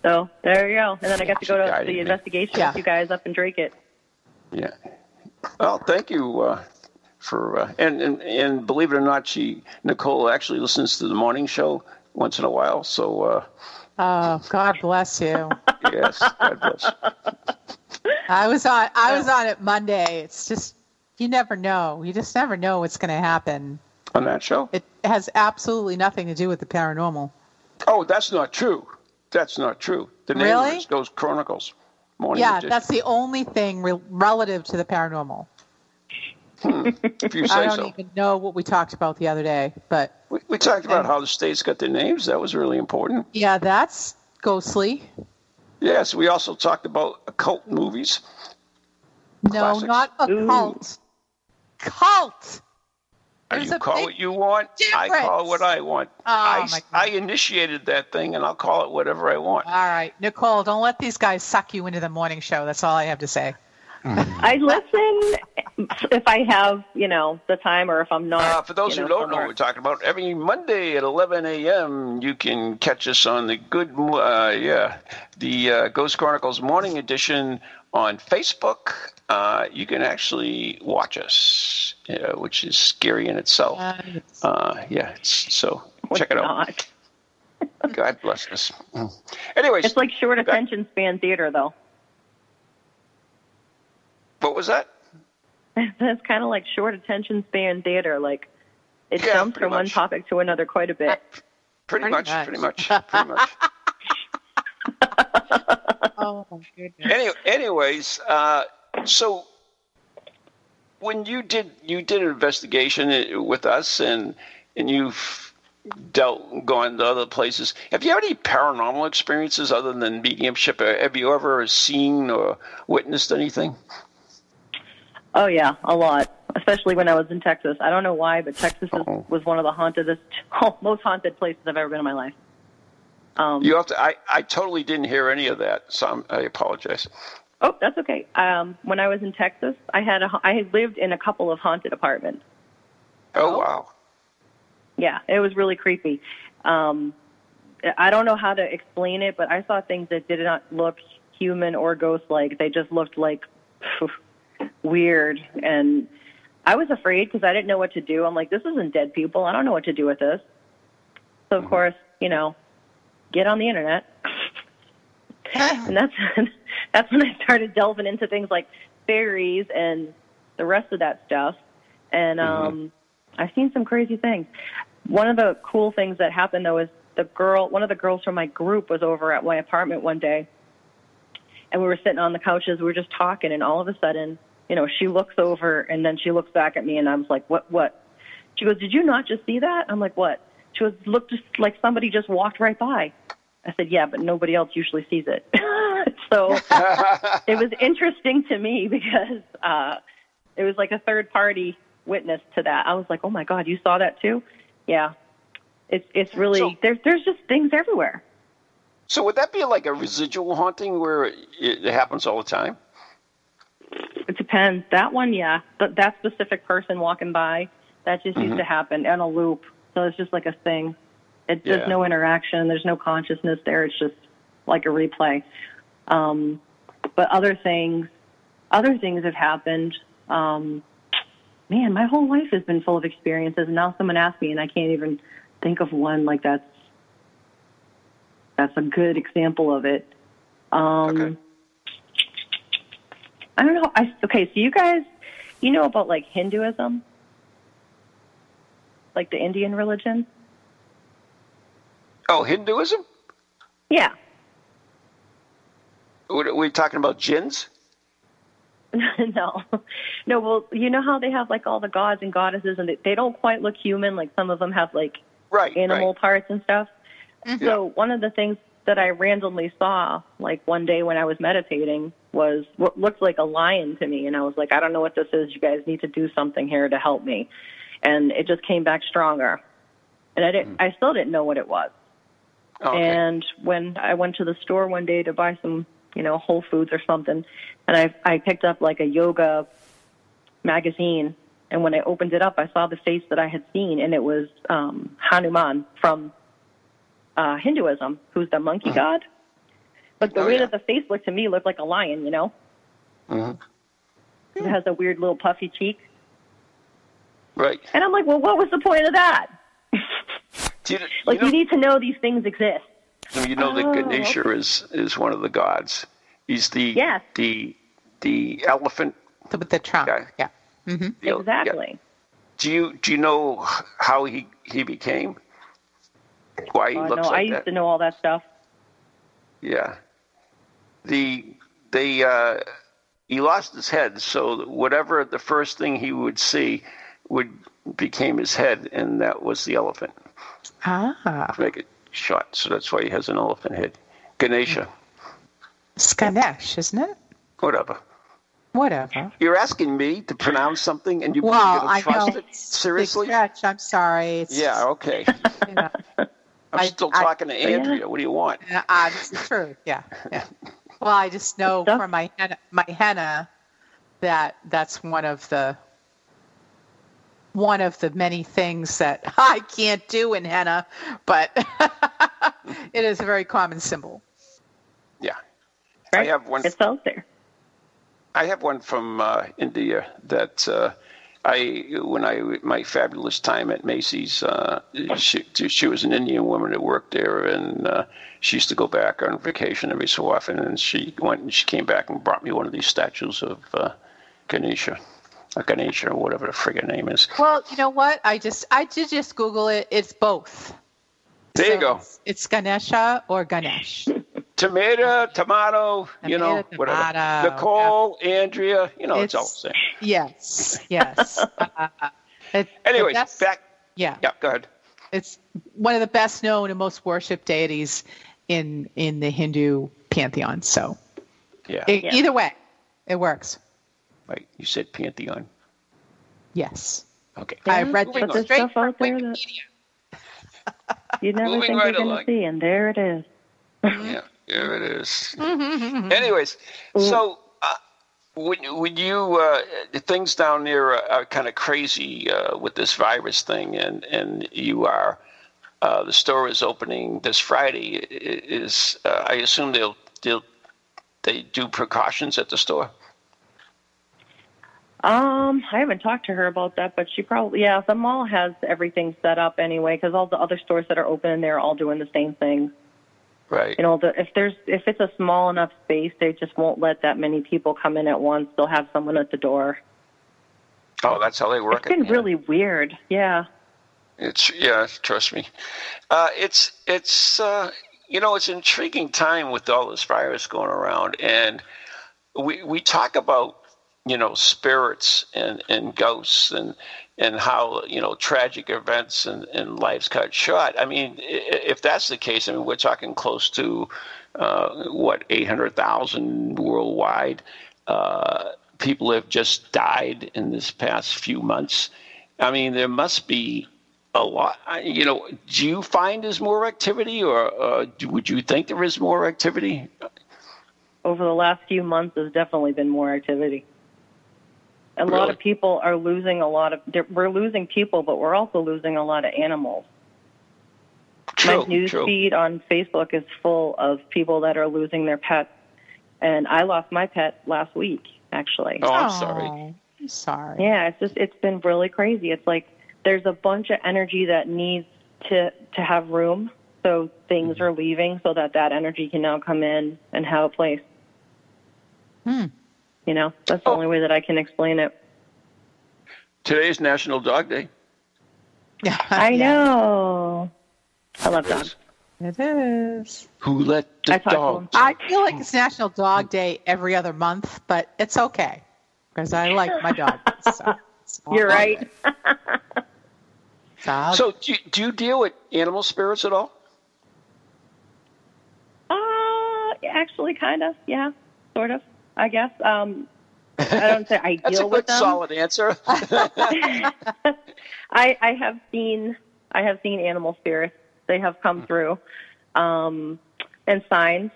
So there you go. And then I got to go to the investigation Yeah. with you guys up in Dracut. Yeah. Well, thank you uh, for uh, and, and and believe it or not, she Nicole actually listens to the morning show once in a while. So uh, Oh, God bless you. [laughs] yes, God bless. I was on. I was on it Monday. It's just you never know. You just never know what's going to happen. On that show? It has absolutely nothing to do with the paranormal. Oh, that's not true. That's not true. The name Really? is Ghost Chronicles. Morning Yeah, edition. that's the only thing re- relative to the paranormal. Hmm. if you [laughs] say I don't so. even know what we talked about the other day, but We, we talked about how the states got their names. That was really important. yeah, that's ghostly. Yes, we also talked about occult movies. No, Classics. not occult. Ooh. cult. Cult. There's you a call big what you want. I call it what I want. Oh, I. I initiated that thing, and I'll call it whatever I want. All right, Nicole, don't let these guys suck you into the morning show. That's all I have to say. I listen if I have, you know, the time or if I'm not. Uh, for those who know, don't know what we're talking about, every Monday at 11 a.m. you can catch us on the good, uh, yeah, the uh, Ghost Chronicles Morning Edition on Facebook. Uh, you can actually watch us, uh, which is scary in itself. Uh, yeah, it's, so What's check it out. not? [laughs] God bless us. Anyways, It's like short attention span theater, though. What was that? [laughs] That's kind of like short attention span theater. Like it Yeah, jumps pretty from one topic to another quite a bit. Pretty, Pretty much, much. pretty much, pretty [laughs] much. [laughs] Oh my goodness. Any, anyways, uh, so when you did you did an investigation uh, with us, and and you've dealt gone to other places. Have you had any paranormal experiences other than mediumship? Have you ever seen or witnessed anything? Oh yeah, a lot. Especially when I was in Texas. I don't know why, but Texas is, Oh. was one of the hauntedest, [laughs] most haunted places I've ever been in my life. Um, You have to. I, I totally didn't hear any of that, so I'm, I apologize. Oh, that's okay. Um, when I was in Texas, I had a, I had lived in a couple of haunted apartments. Oh, wow. Yeah, it was really creepy. Um, I don't know how to explain it, but I saw things that did not look human or ghost-like. They just looked like weird, and I was afraid because I didn't know what to do. I'm like, this isn't dead people. I don't know what to do with this. So of course, you know, get on the internet, [laughs] and that's [laughs] that's when I started delving into things like fairies and the rest of that stuff. And um, I've seen some crazy things. One of the cool things that happened though is the girl, one of the girls from my group was over at my apartment one day, and we were sitting on the couches. We were just talking, and all of a sudden, you know, she looks over and then she looks back at me, and I was like, "What? What?" She goes, "Did you not just see that?" I'm like, "What?" She goes, "Looked just like somebody just walked right by." I said, "Yeah, but nobody else usually sees it." [laughs] so it was interesting to me because uh, it was like a third party witness to that. I was like, "Oh my god, you saw that too?" Yeah, it's it's really So- there's there's just things everywhere. So would that be like a residual haunting where it, it happens all the time? It depends. That one, yeah, but that specific person walking by, that just used to happen on a loop. So it's just like a thing. It, Yeah. There's no interaction. There's no consciousness there. It's just like a replay. Um, but other things, other things have happened. Um, man, my whole life has been full of experiences, and now someone asked me, and I can't even think of one like that's that's a good example of it. Um, Okay. I don't know. I okay. So you guys, you know about like Hinduism, like the Indian religion? Oh, Hinduism? Yeah. What, are we talking about gins? [laughs] no, no. Well, you know how they have like all the gods and goddesses, and they, they don't quite look human. Like some of them have like Right. animal right. parts and stuff. Mm-hmm. So one of the things that I randomly saw, like one day when I was meditating, was what looked like a lion to me, and I was like, I don't know what this is. You guys need to do something here to help me, and it just came back stronger. And I didn't. I still didn't know what it was. Oh, okay. And when I went to the store one day to buy some, you know, Whole Foods or something, and I I picked up like a yoga magazine, and when I opened it up, I saw the face that I had seen, and it was um, Hanuman from uh, Hinduism, who's the monkey god. But the Oh, way yeah. that the face looked to me looked like a lion, you know. Mhm. It has a weird little puffy cheek, Right. and I'm like, well, what was the point of that? [laughs] Do you, Like, you know, you need to know these things exist. you know that Oh, Ganesha is is one of the gods. He's the Yes. the the elephant. The- With the trunk. Okay. Yeah. the- yeah. Exactly. Do you do you know how he he became? Why he Uh, looks no, I like used that? to know all that stuff. Yeah. The the uh, he lost his head, so whatever the first thing he would see would became his head, and that was the elephant. Ah. To make it short, so that's why he has an elephant head. Ganesha, It's Ganesh, isn't it? whatever. Whatever. You're asking me to pronounce something, and you Well, you're gonna I trust know. it? Big Seriously? stretch. I'm sorry. It's, Yeah. Okay. [laughs] You know, I'm I- still I- talking to [laughs] Andrea. What do you want? uh, this is true. Yeah. Yeah. [laughs] Well, I just know Stuff- from my henna, my henna that that's one of the one of the many things that [laughs] I can't do in henna, but it is a very common symbol. Yeah. Right? I have one. It's out there. I have one from uh, India that uh, I, when I, my fabulous time at Macy's, uh, she, she was an Indian woman that worked there, and uh, she used to go back on vacation every so often, and she went and she came back and brought me one of these statues of uh, Ganesha, or Ganesha, or whatever the friggin' name is. Well, you know what? I just I did just Google it. It's both. There you go. It's, it's Ganesha or Ganesh. Tomato, tomato, you know, whatever. tomato, Nicole, Andrea, you know, it's, all the same. Yes. Yes. [laughs] uh, it- Anyways, best- back. Yeah. Yeah, go ahead. It's one of the best known and most worshipped deities in in the Hindu pantheon. So Yeah, e- Yeah. either way, it works. right. You said pantheon. Yes. Okay. I Yeah, read moving it on. there's straight stuff out there that- You never Moving think right you're going to see, and there it is. Yeah, there it is. [laughs] Anyways, so uh, when when you uh, the things down there are, are kind of crazy uh, with this virus thing, and and you are uh, the store is opening this Friday. Is uh, I assume they'll they'll they do precautions at the store. Um, I haven't talked to her about that, but she probably yeah. The mall has everything set up anyway, because all the other stores that are open, they're all doing the same thing. Right. You know, the, if there's if it's a small enough space, they just won't let that many people come in at once. They'll have someone at the door. Oh, that's how they work It's been it. yeah. really weird. Yeah. It's yeah, trust me. Uh, it's it's uh, you know it's intriguing time with all this virus going around, and we we talk about you know spirits and, and ghosts and and how you know tragic events and, and lives cut short. I mean, if that's the case, I mean we're talking close to uh, what eight hundred thousand worldwide. Uh, people have just died in this past few months. I mean, there must be a lot. You know, do you find there's more activity, or uh, do, would you think there is more activity? over the last few months there's definitely been more activity. A lot of people are losing a lot of. We're losing people, but we're also losing a lot of animals. True, My news true. feed on Facebook is full of people that are losing their pets, and I lost my pet last week, actually. Oh, I'm sorry. I'm sorry. Yeah, it's just it's been really crazy. It's like there's a bunch of energy that needs to to have room, so things Mm-hmm. are leaving, so that that energy can now come in and have a place. Hmm. You know, that's the Oh. only way that I can explain it. Today's National Dog Day. [laughs] Yeah. I Yeah. know. I love dogs. It is. Who let I the talked to dog? I feel like it's National Dog Day every other month, but it's okay because I like my dog. So [laughs] You're right. [laughs] So So, do you, do you deal with animal spirits at all? Uh, actually, kind of. Yeah, sort of. I guess. Um, I don't say I [laughs] That's deal a with good, them. solid answer. I I have seen I have seen animal spirits. They have come through, um, and signs.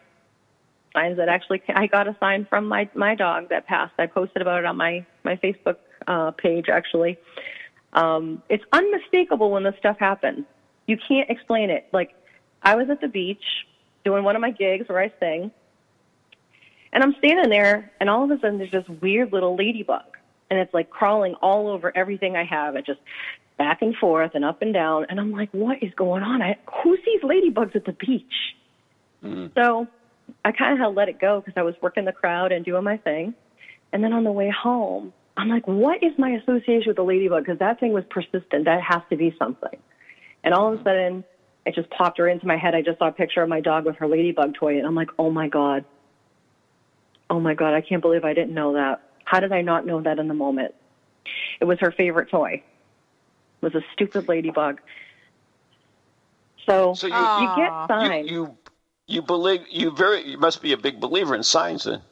Signs that actually I got a sign from my my dog that passed. I posted about it on my my Facebook uh, page actually. Um, it's unmistakable when this stuff happens. You can't explain it. Like I was at the beach doing one of my gigs where I sing, and I'm standing there, and all of a sudden there's this weird little ladybug, and it's like crawling all over everything I have. It just back and forth and up and down, and I'm like, what is going on? I, who sees ladybugs at the beach? Mm-hmm. So I kind of had let it go because I was working the crowd and doing my thing, and then on the way home, I'm like, what is my association with the ladybug? Because that thing was persistent. That has to be something. And all of a mm-hmm. sudden, it just popped right into my head. I just saw a picture of my dog with her ladybug toy, and I'm like, oh my God. Oh my God, I can't believe I didn't know that. How did I not know that in the moment? It was her favorite toy. It was a stupid ladybug. So, So you, you get signs. you, you, you believe you very you must be a big believer in signs then.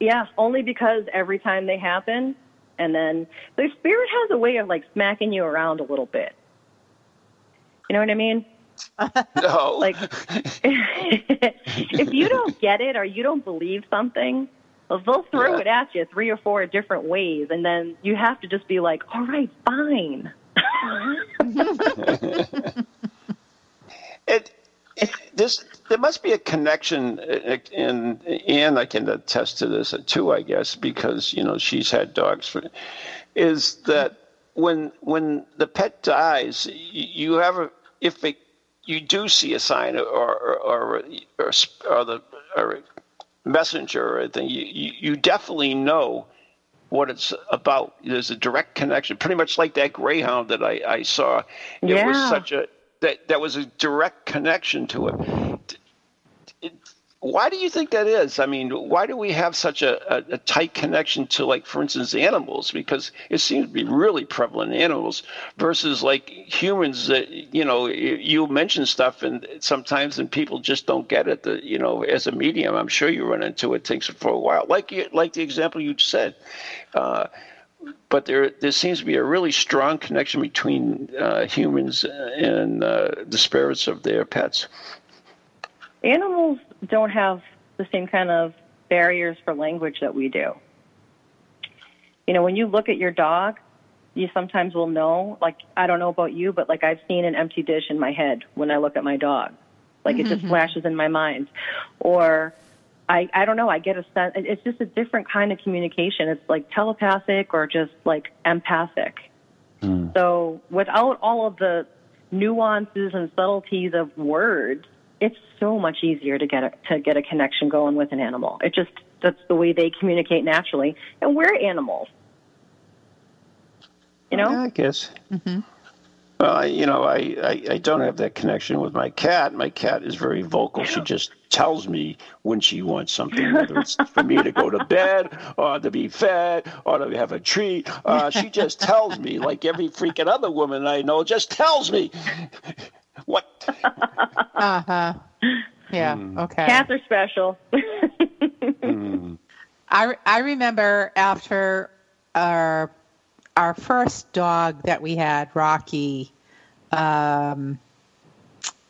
Yeah, only because every time they happen, and then the spirit has a way of like smacking you around a little bit. You know what I mean? [laughs] No, Like, [laughs] if you don't get it or you don't believe something, well, they'll throw Yeah. it at you three or four different ways, and then you have to just be like, "All right, fine." [laughs] it, it this there must be a connection, uh, and and I can attest to this too, I guess, because you know she's had dogs for. Is that when when the pet dies, you, have a if it, you do see a sign or or or, or, or the or a messenger or anything, you, you you definitely know what it's about. There's a direct connection, pretty much like that greyhound that I, I saw. It was such a that that was a direct connection to it. It- Why do you think that is? I mean, why do we have such a, a, a tight connection to, like, for instance, animals? Because it seems to be really prevalent in animals versus like humans. That you know, you mention stuff, and sometimes and people just don't get it. You know, as a medium, I'm sure you run into it. Takes for a while, like like the example you said. Uh, but there there seems to be a really strong connection between uh, humans and uh, the spirits of their pets. Animals don't have the same kind of barriers for language that we do. You know, when you look at your dog, you sometimes will know, like, I don't know about you, but like I've seen an empty dish in my head when I look at my dog. Like it just mm-hmm. flashes in my mind. Or I, I don't know, I get a sense, it's just a different kind of communication. It's like telepathic or just like empathic. Hmm. So without all of the nuances and subtleties of words, it's so much easier to get a, to get a connection going with an animal. It just that's the way they communicate naturally, and we're animals. You know, Yeah, I guess. Well, I, you know, I, I, I don't have that connection with my cat. My cat is very vocal. She just tells me when she wants something, whether it's for me to go to bed or to be fed or to have a treat. Uh, she just tells me, like every freaking other woman I know, just tells me what. [laughs] Uh huh. Yeah. Okay. cats are special. I, I remember after our our first dog that we had, Rocky, um,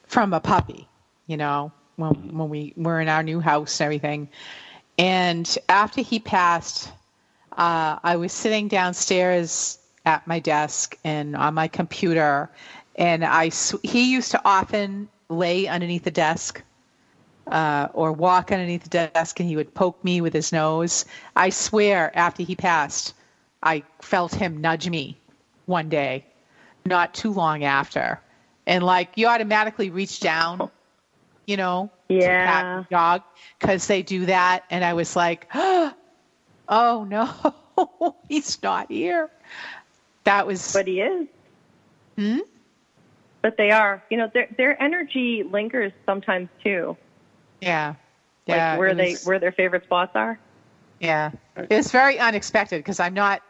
from a puppy, you know, when when we were in our new house and everything. And after he passed, uh, I was sitting downstairs at my desk and on my computer, and I he used to often lay underneath the desk uh, or walk underneath the desk and he would poke me with his nose. I swear, after he passed, I felt him nudge me one day, not too long after. And like you automatically reach down, you know, to pat Yeah. your dog because they do that. And I was like, [gasps] oh no, [laughs] he's not here. That was but he is. Hmm? But they are. You know, their their energy lingers sometimes too. Yeah. Like where it they was- where their favorite spots are. Yeah. It's very unexpected because I'm not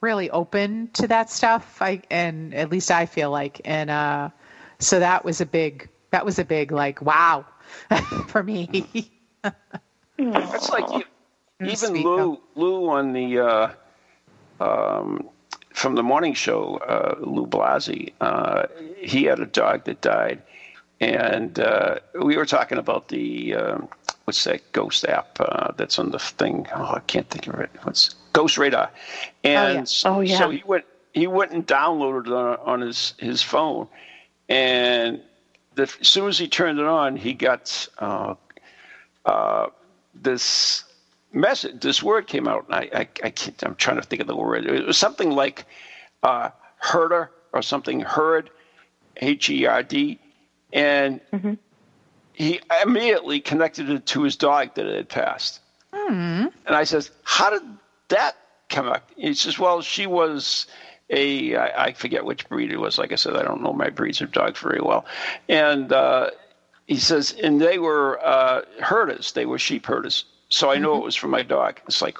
really open to that stuff. I and at least I feel like and uh so that was a big that was a big like wow [laughs] for me. That's like even sweet, Lou Lou on the uh, um, from the morning show, uh, Lou Blasi. Uh, he had a dog that died, and uh, we were talking about the um, what's that ghost app uh, that's on the thing? Oh, I can't think of it. What's Ghost Radar? And yeah. Oh, yeah. so he went he went and downloaded it on, on his his phone, and the, as soon as he turned it on, he got uh, uh, this message, this word came out, and I, I, I can't, I'm trying to think of the word. It was something like uh, herder or something, herd, H E R D, and he immediately connected it to his dog that had passed. And I says, "How did that come up?" He says, "Well, she was." A, I, I forget which breed it was. Like I said, I don't know my breeds of dogs very well. And uh, he says, and they were uh, herders. They were sheep herders. So I knew it was for my dog. It's like,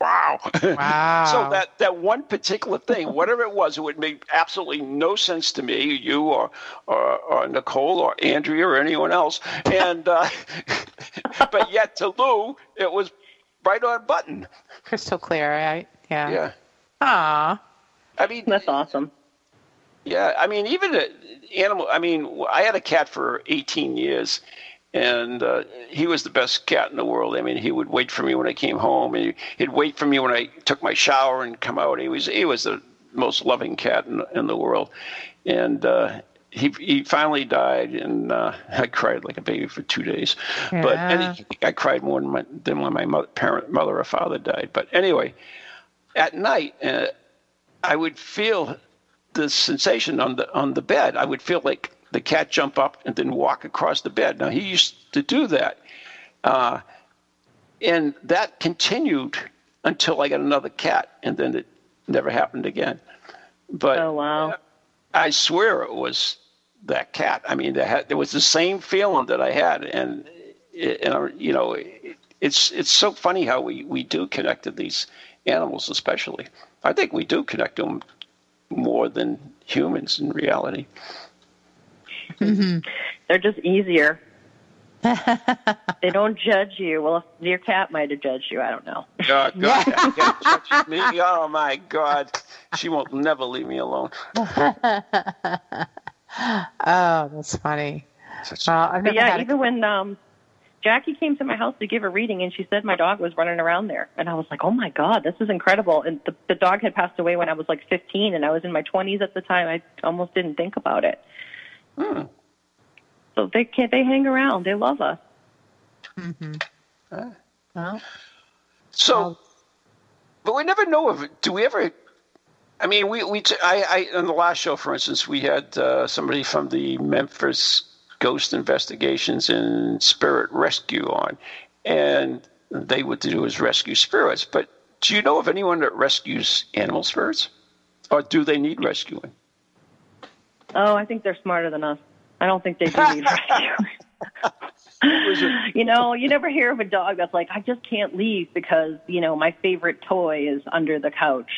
wow. [laughs] Wow. so that, that one particular thing, whatever it was, it would make absolutely no sense to me, you or, or, or Nicole or Andrea or anyone else. And, uh, [laughs] but yet to Lou, it was right on button. Crystal clear, right? Yeah. Yeah. Aw. I mean, That's awesome. Yeah, I mean, even a animal. I mean, I had a cat for 18 years, and uh, he was the best cat in the world. I mean, he would wait for me when I came home, and he'd wait for me when I took my shower and come out. He was he was the most loving cat in, in the world, and uh, he he finally died, and uh, I cried like a baby for two days. But Yeah. any, I cried more than, my, than when my mother, parent, mother or father died. But anyway, at night, uh, I would feel the sensation on the on the bed. I would feel like the cat jump up and then walk across the bed. Now he used to do that, uh, and that continued until I got another cat, and then it never happened again. But Oh wow. I swear it was that cat. I mean, there, had, there was the same feeling that I had, and, and you know, it, it's it's so funny how we, we do connect to these animals, especially. I think we do connect to them more than humans in reality. They're just easier. [laughs] they don't judge you. Well, your cat might have judged you. I don't know. Oh, God, that cat touches me. Oh my God, she won't never leave me alone. [laughs] Oh, that's funny. Such- Well, But yeah, had a even when um, Jackie came to my house to give a reading, and she said my dog was running around there, and I was like, "Oh my god, this is incredible!" And the the dog had passed away when I was like 15, and I was in my 20s at the time. I almost didn't think about it. Hmm. So they can they hang around. They love us. Mm-hmm. well, So, but we never know if do we ever. I mean, we we t- I, I on the last show, for instance, we had uh, somebody from the Memphis Ghost Investigations and Spirit Rescue on, and they what to do is rescue spirits. But do you know of anyone that rescues animal spirits, or do they need rescuing? Oh, I think they're smarter than us. I don't think they do need rescuing. Was it- you know, you never hear of a dog that's like, I just can't leave because, you know, my favorite toy is under the couch,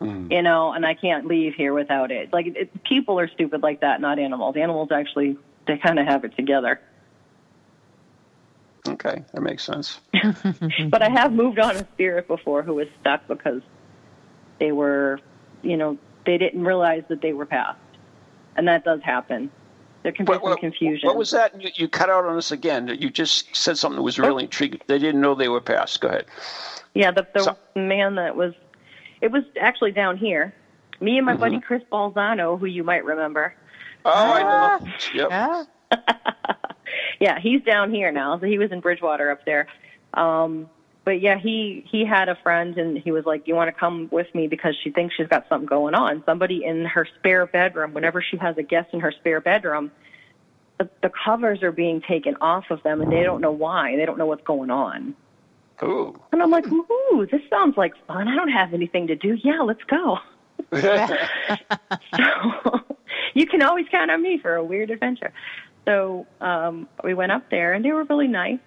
mm. you know, and I can't leave here without it. Like, it, people are stupid like that, not animals. Animals actually, they kind of have it together. Okay, that makes sense. [laughs] [laughs] But I have moved on a spirit before who was stuck because they were, you know, they didn't realize that they were passed. And that does happen. There can be What, some confusion. what was that? You, you cut out on us again. You just said something that was really intriguing. They didn't know they were passed. Go ahead. Yeah, the, the So- man that was, it was actually down here. Me and my buddy Chris Balzano, who you might remember. Oh, I know. Yep. yeah. [laughs] Yeah, he's down here now. So he was in Bridgewater up there. Um, but yeah, he he had a friend, and he was like, "You want to come with me because she thinks she's got something going on." Somebody in her spare bedroom. Whenever she has a guest in her spare bedroom, the, the covers are being taken off of them, and they don't know why. They don't know what's going on. Ooh. And I'm like, "Ooh, this sounds like fun. I don't have anything to do. Yeah, let's go." [laughs] [laughs] So you can can always count on me for a weird adventure. So um, we went up there, and they were really nice.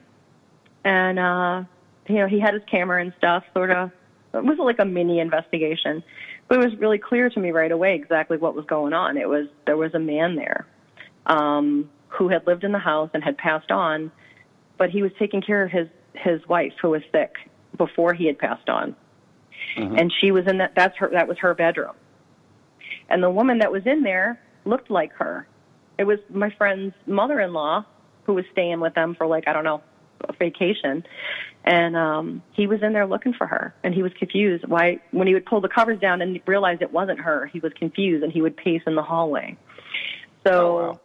And uh, you know, he had his camera and stuff. Sort of, it was like a mini investigation, but it was really clear to me right away exactly what was going on. It was there was a man there um, who had lived in the house and had passed on, but he was taking care of his his wife who was sick before he had passed on, Mhm. and she was in that. That's her. That was her bedroom, and the woman that was in there looked like her. It was my friend's mother-in-law who was staying with them for like I don't know a vacation, and um he was in there looking for her, and he was confused why when he would pull the covers down and realize it wasn't her, he was confused and he would pace in the hallway. So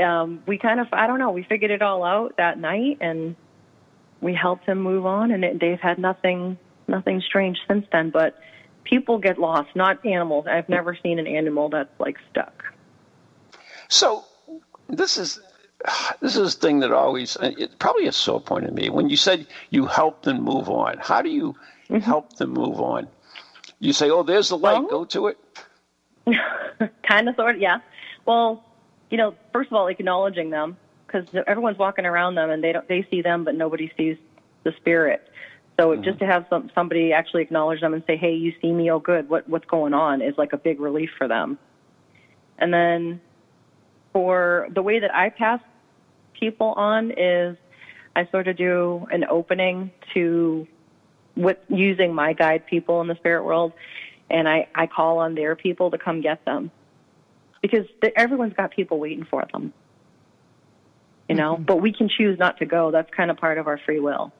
um we kind of I don't know we figured it all out that night and we helped him move on, and it, they've had nothing nothing strange since then, but. People get lost, not animals. I've never seen an animal that's like stuck. So this is [sighs] this is a thing that always uh, it probably a sore point in me. When you said you help them move on, how do you mm-hmm. help them move on? You say, "Oh, there's the light. Well- Go to it." [laughs] kind of, sort of, yeah. Well, you know, first of all, acknowledging them because everyone's walking around them and they don't they see them, but nobody sees the spirit. So mm-hmm. just to have some somebody actually acknowledge them and say, "Hey, you see me? Oh, good. What what's going on?" is like a big relief for them. And then for the way that I pass people on is I sort of do an opening to with using my guide people in the spirit world and I, I call on their people to come get them because th- everyone's got people waiting for them you know mm-hmm. but we can choose not to go that's kind of part of our free will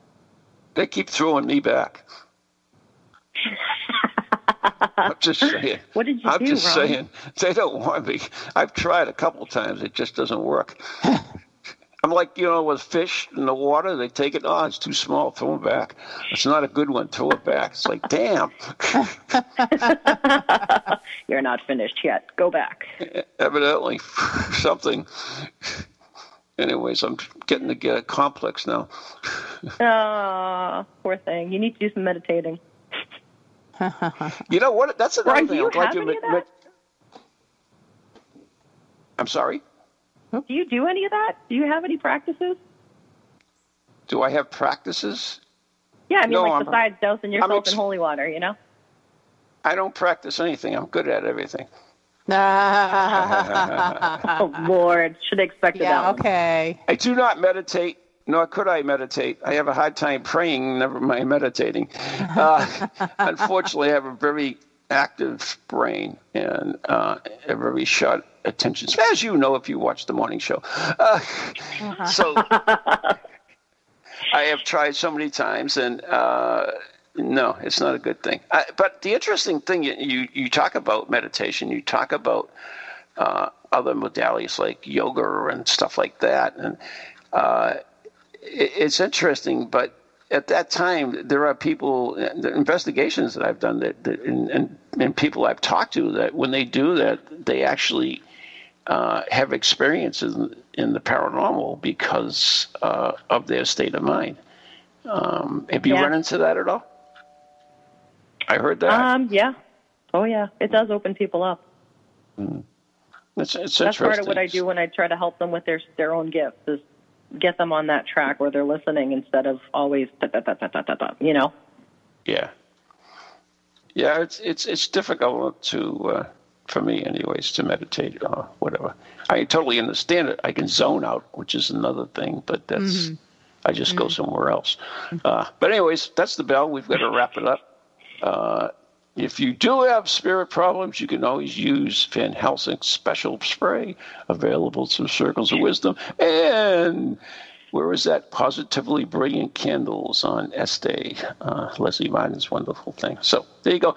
They keep throwing me back. [laughs] I'm just saying. What did you do? I'm do, just Ron? saying. They don't want me. I've tried a couple times. It just doesn't work. [laughs] I'm like, you know, with fish in the water, they take it, oh, it's too small, throw it back. It's not a good one, throw it back. It's like, damn. [laughs] you're not finished yet go back [laughs] Evidently, [laughs] something. Anyways, I'm getting to get a complex now. oh poor thing you need to do some meditating You know what? That's another thing. you I'm glad you any met- of that? met- I'm sorry? Do you do any of that do you have any practices Do I have practices? yeah i mean No, like I'm- besides dousing yourself ex- in holy water you know I don't practice anything. I'm good at everything. [laughs] oh lord should have expected that yeah, one. okay. I do not meditate, nor could I meditate. I have a hard time praying, never mind meditating. [laughs] Uh, unfortunately, I have a very active brain and uh, a very short attention as you know if you watch the morning show. Uh, so [laughs] I have tried so many times, and uh, no, it's not a good thing. I, but the interesting thing you, you you talk about meditation, you talk about uh, other modalities like yoga and stuff like that, and uh, it, it's interesting. But at that time, there are people, the investigations that I've done that, that and, and and people I've talked to that when they do that, they actually uh, have experiences in, in the paranormal because uh, of their state of mind. Um, have you Yeah. run into that at all? I heard that. um yeah oh yeah it does open people up it's, it's That's part of what I do when I try to help them with their their own gifts is get them on that track where they're listening instead of always da, da, da, da, da, da, da, you know. Yeah. Yeah, it's it's it's difficult to uh, for me, anyways, to meditate or whatever. I totally understand it. I can zone out, which is another thing, but that's I just go somewhere else. Uh, but anyways, that's the bell. We've got to wrap it up. Uh, if you do have spirit problems, you can always use Van Helsing's special spray, available through Circles of Wisdom. And where is that? Positively Brilliant Candles on Etsy, uh, Leslie Martin's wonderful thing. So there you go.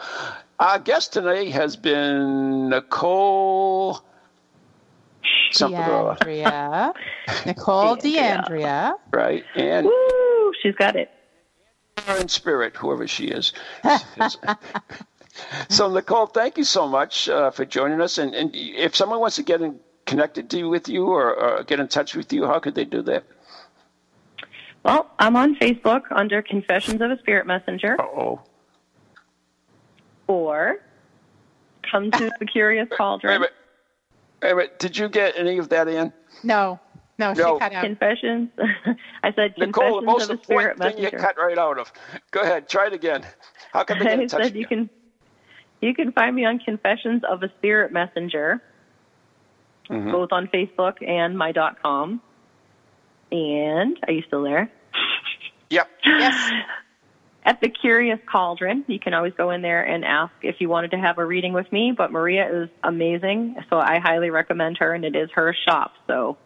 Our guest today has been Nicole something or other, Deandria. [laughs] Nicole Deandria. right? And Woo, she's got it. in spirit, whoever she is. [laughs] so, Nicole, thank you so much uh, for joining us. And, and if someone wants to get in, connected to you, with you or, or get in touch with you, how could they do that? Well, I'm on Facebook under Confessions of a Spirit Messenger, Oh, or come to [laughs] the Curious Cauldron. minute. Wait a minute, did you get any of that in? No, no, she No. cut out. Confessions. [laughs] I said Nicole, the confessions most of a spirit important thing you messenger. cut right out of. Go ahead, try it again. How can they get I in touch said you you? can you can find me on Confessions of a Spirit Messenger, Mhm. both on Facebook and my dot com. And are you still there? Yep. Yes. [laughs] At the Curious Cauldron, you can always go in there and ask if you wanted to have a reading with me. But Maria is amazing, so I highly recommend her, and it is her shop. So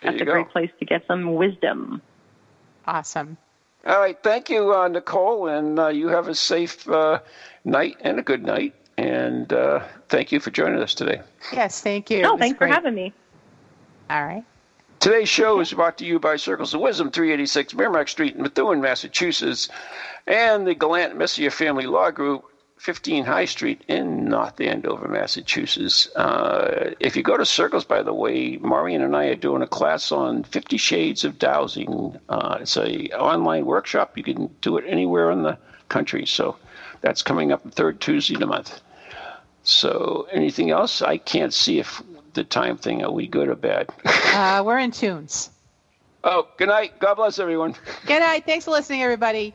There that's a go. great place to get some wisdom. Awesome. All right, thank you, uh, Nicole, and uh, you have a safe uh, night and a good night. And uh, thank you for joining us today. Yes, thank you. It No, was thanks for having me. All right. Today's show is brought to you by Circles of Wisdom, 386 Merrimack Street in Methuen, Massachusetts, and the Gallant Messier Family Law Group, 15 High Street in North Andover, Massachusetts. Uh, if you go to Circles, by the way, Maureen and I are doing a class on 50 Shades of Dowsing. Uh, it's a online workshop. You can do it anywhere in the country. So that's coming up the third Tuesday of the month. So anything else? I can't see if the time thing, are we good or bad? [laughs] Uh, we're in tunes. Oh, good night. God bless everyone. Good night. Thanks for listening, everybody.